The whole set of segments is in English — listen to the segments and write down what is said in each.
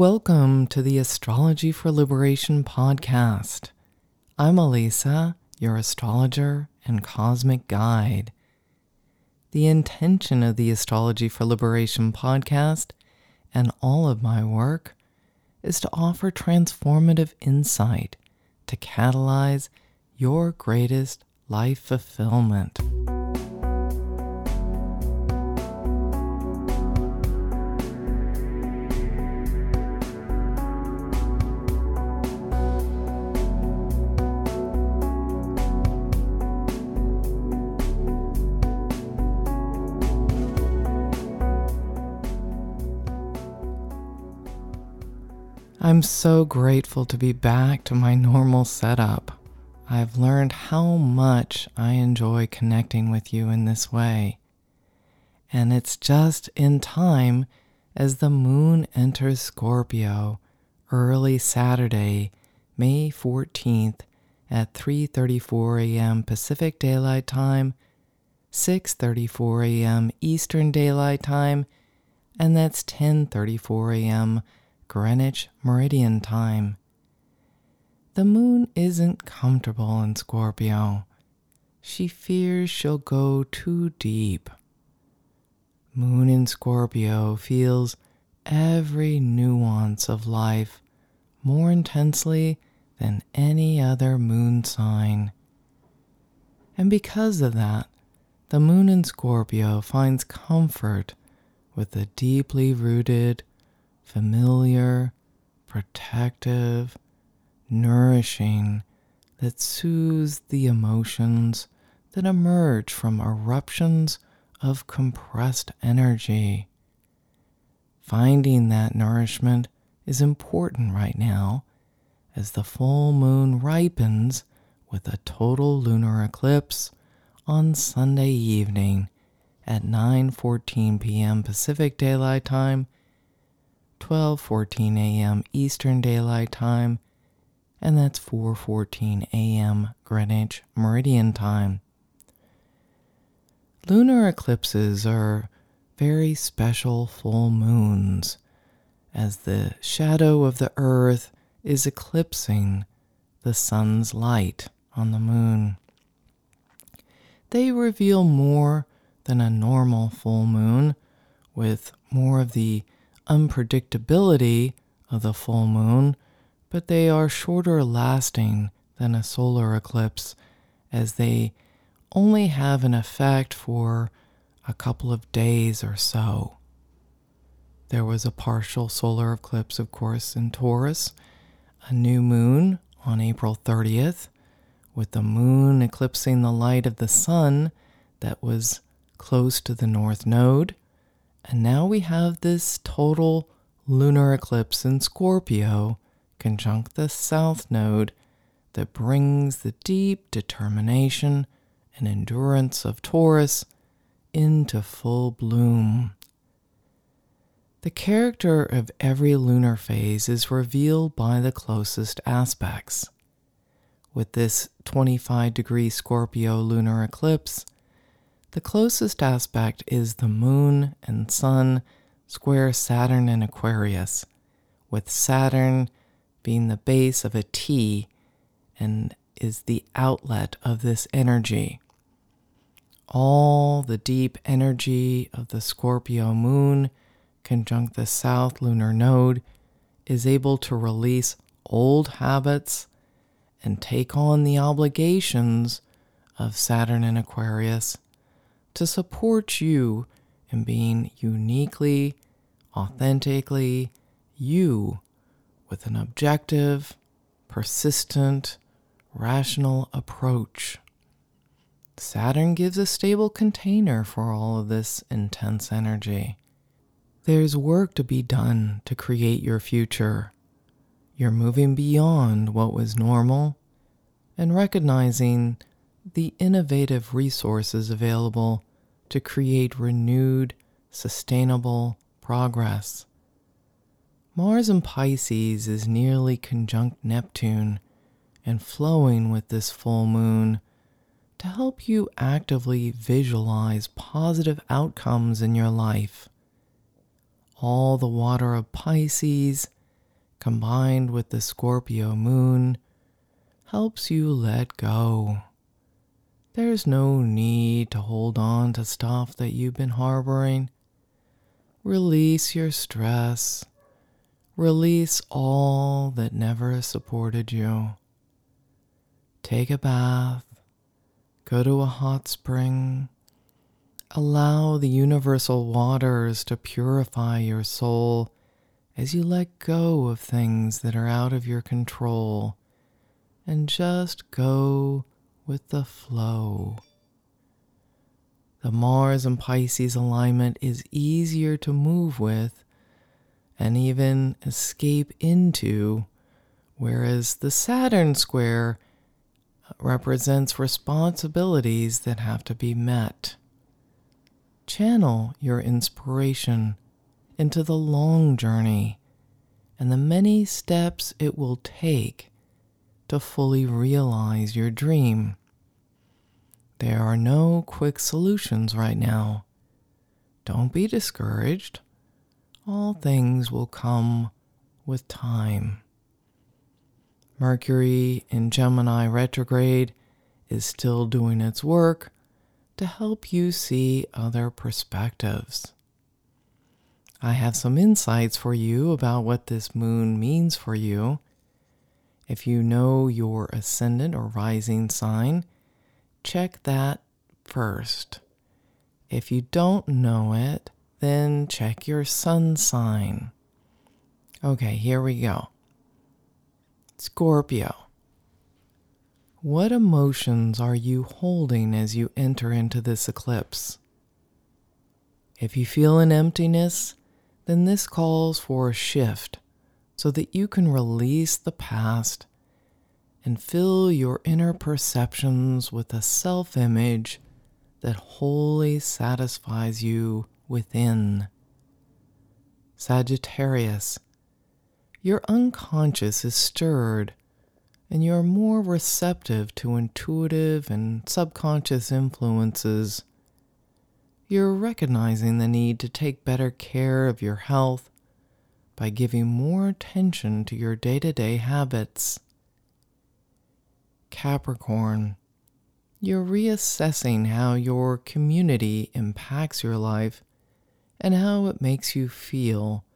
Welcome to the Astrology for Liberation podcast. I'm Elisa, your astrologer and cosmic guide. The intention of the Astrology for Liberation podcast and all of my work is to offer transformative insight to catalyze your greatest life fulfillment. I'm so grateful to be back to my normal setup. I've learned how much I enjoy connecting with you in this way. And it's just in time as the moon enters Scorpio early Saturday, May 14th at 3:34 a.m. Pacific Daylight Time, 6:34 a.m. Eastern Daylight Time, and that's 10:34 a.m. Greenwich Meridian Time. The moon isn't comfortable in Scorpio. She fears she'll go too deep. Moon in Scorpio feels every nuance of life more intensely than any other moon sign. And because of that, the moon in Scorpio finds comfort with the deeply rooted familiar, protective, nourishing that soothes the emotions that emerge from eruptions of compressed energy. Finding that nourishment is important right now as the full moon ripens with a total lunar eclipse on Sunday evening at 9:14 p.m. Pacific Daylight Time 12:14 a.m. Eastern Daylight Time, and that's 4:14 a.m. Greenwich Meridian Time. Lunar eclipses are very special full moons as the shadow of the earth is eclipsing the sun's light on the moon. They reveal more than a normal full moon with more of the unpredictability of the full moon, but they are shorter lasting than a solar eclipse as they only have an effect for a couple of days or so. There was a partial solar eclipse, of course, in Taurus, a new moon on April 30th, with the moon eclipsing the light of the sun that was close to the north node. And now we have this total lunar eclipse in Scorpio conjunct the south node that brings the deep determination and endurance of Taurus into full bloom. The character of every lunar phase is revealed by the closest aspects. With this 25 degree Scorpio lunar eclipse, the closest aspect is the moon and sun square Saturn in Aquarius, with Saturn being the base of a T and is the outlet of this energy. All the deep energy of the Scorpio moon conjunct the south lunar node is able to release old habits and take on the obligations of Saturn in Aquarius to support you in being uniquely, authentically you with an objective, persistent, rational approach. Saturn gives a stable container for all of this intense energy. There's work to be done to create your future. You're moving beyond what was normal and recognizing the innovative resources available to create renewed, sustainable progress. Mars in Pisces is nearly conjunct Neptune and flowing with this full moon to help you actively visualize positive outcomes in your life. All the water of Pisces combined with the Scorpio moon, helps you let go. There's no need to hold on to stuff that you've been harboring. Release your stress. Release all that never supported you. Take a bath. Go to a hot spring. Allow the universal waters to purify your soul as you let go of things that are out of your control and just go with the flow. The Mars and Pisces alignment is easier to move with and even escape into, whereas the Saturn square represents responsibilities that have to be met. Channel your inspiration into the long journey and the many steps it will take to fully realize your dream. There are no quick solutions right now. Don't be discouraged. All things will come with time. Mercury in Gemini retrograde is still doing its work to help you see other perspectives. I have some insights for you about what this moon means for you. If you know your ascendant or rising sign, check that first. If you don't know it, then check your sun sign. Okay, here we go. Scorpio. What emotions are you holding as you enter into this eclipse? If you feel an emptiness, then this calls for a shift so that you can release the past and fill your inner perceptions with a self image that wholly satisfies you within. Sagittarius, your unconscious is stirred and you're more receptive to intuitive and subconscious influences you're recognizing the need to take better care of your health by giving more attention to your day to day habits. Capricorn, you're reassessing how your community impacts your life and how it makes you feel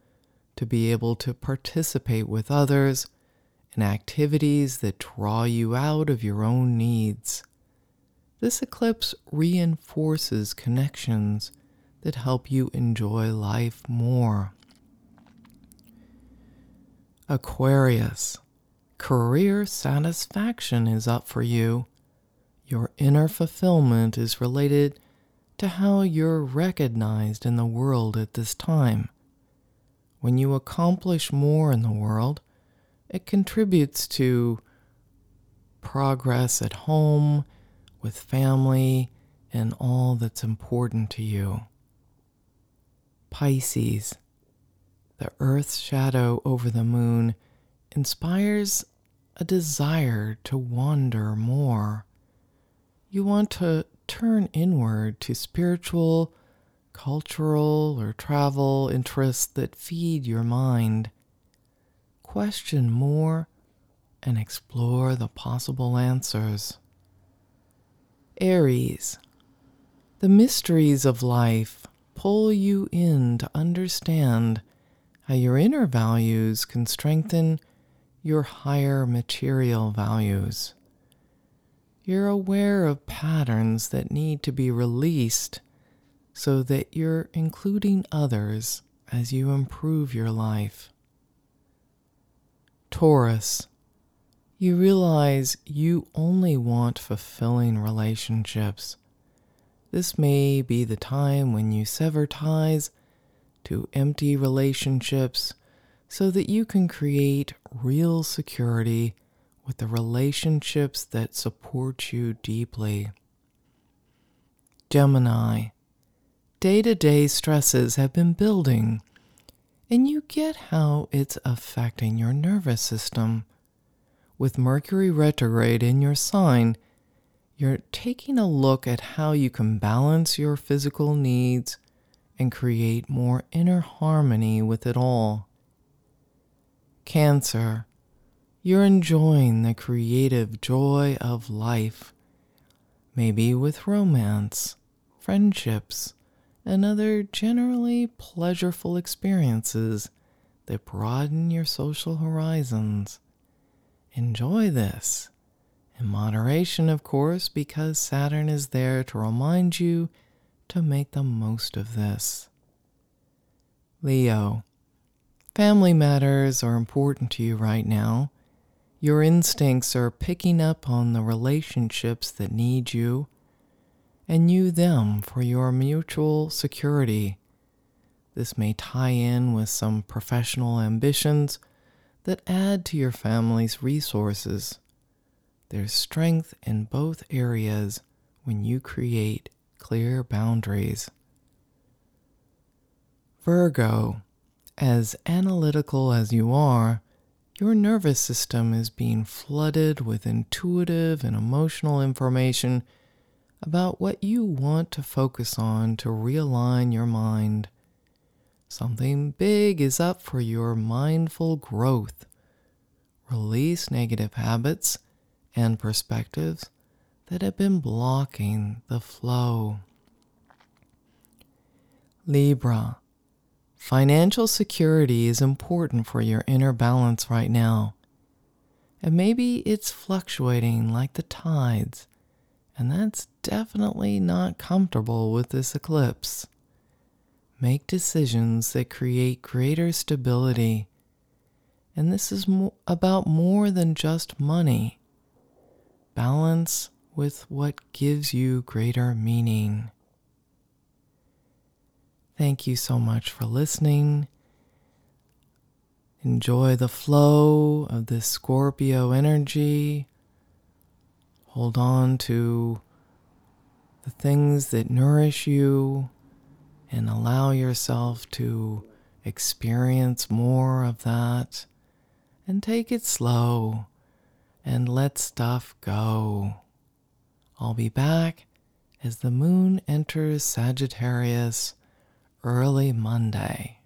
to be able to participate with others in activities that draw you out of your own needs. This eclipse reinforces connections that help you enjoy life more. Aquarius, career satisfaction is up for you. Your inner fulfillment is related to how you're recognized in the world at this time. When you accomplish more in the world, it contributes to progress at home with family and all that's important to you. Pisces, the earth's shadow over the moon, inspires a desire to wander more. You want to turn inward to spiritual, cultural, or travel interests that feed your mind. Question more and explore the possible answers. Aries, the mysteries of life pull you in to understand how your inner values can strengthen your higher material values. You're aware of patterns that need to be released so that you're including others as you improve your life. Taurus, you realize you only want fulfilling relationships. This may be the time when you sever ties to empty relationships so that you can create real security with the relationships that support you deeply. Gemini, day to day stresses have been building, and you get how it's affecting your nervous system with Mercury retrograde in your sign, you're taking a look at how you can balance your physical needs and create more inner harmony with it all. Cancer, you're enjoying the creative joy of life, maybe with romance, friendships, and other generally pleasurable experiences that broaden your social horizons. Enjoy this. In moderation, of course, because Saturn is there to remind you to make the most of this. Leo, family matters are important to you right now. Your instincts are picking up on the relationships that need you, and you them for your mutual security. This may tie in with some professional ambitions that add to your family's resources. There's strength in both areas when you create clear boundaries. Virgo, as analytical as you are, your nervous system is being flooded with intuitive and emotional information about what you want to focus on to realign your mind. Something big is up for your mindful growth. Release negative habits and perspectives that have been blocking the flow. Libra, financial security is important for your inner balance right now. And maybe it's fluctuating like the tides, and that's definitely not comfortable with this eclipse. Make decisions that create greater stability. And this is mo- about more than just money. Balance with what gives you greater meaning. Thank you so much for listening. Enjoy the flow of this Scorpio energy. Hold on to the things that nourish you and allow yourself to experience more of that and take it slow and let stuff go. I'll be back as the moon enters Sagittarius early Monday.